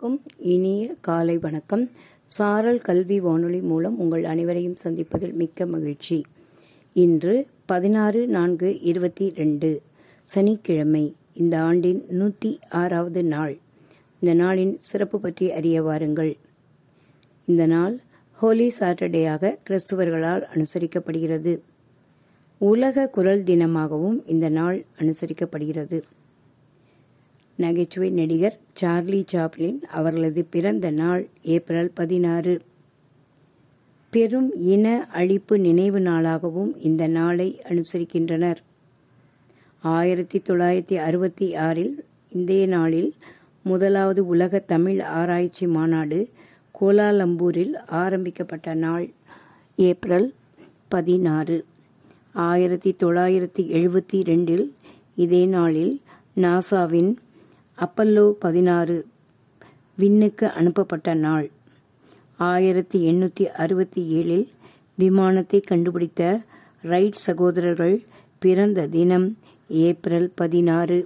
அனைவருக்கும் இனிய காலை வணக்கம். சாரல் கல்வி வானொலி மூலம் உங்கள் அனைவரையும் சந்திப்பதில் மிக்க மகிழ்ச்சி. இன்று பதினாறு நான்கு இருபத்தி ரெண்டு சனிக்கிழமை இந்த ஆண்டின் நூற்றி ஆறாவது நாள். இந்த நாளின் சிறப்பு பற்றி அறிய வாருங்கள். இந்த நாள் ஹோலி சாட்டர்டேயாக கிறிஸ்துவர்களால் அனுசரிக்கப்படுகிறது. உலக குரல் தினமாகவும் இந்த நாள் அனுசரிக்கப்படுகிறது. நகைச்சுவை நடிகர் சார்லி சாப்ளின் அவர்களது பிறந்த நாள் ஏப்ரல் பதினாறு. பெரும் இன அழிப்பு நினைவு நாளாகவும் இந்த நாளை அனுசரிக்கின்றனர். ஆயிரத்தி தொள்ளாயிரத்தி அறுபத்தி ஆறில் இந்திய நாளில் முதலாவது உலக தமிழ் ஆராய்ச்சி மாநாடு கோலாலம்பூரில் ஆரம்பிக்கப்பட்ட நாள் ஏப்ரல் பதினாறு. ஆயிரத்தி தொள்ளாயிரத்தி எழுபத்தி ரெண்டில் இதே நாளில் நாசாவின் அப்பல்லோ பதினாறு விண்ணுக்கு அனுப்பப்பட்ட நாள். ஆயிரத்தி எண்ணூற்றி அறுபத்தி ஏழில் விமானத்தை கண்டுபிடித்த ரைட் சகோதரர்கள் பிறந்த தினம் ஏப்ரல் பதினாறு.